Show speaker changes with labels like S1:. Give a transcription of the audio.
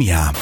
S1: Ja.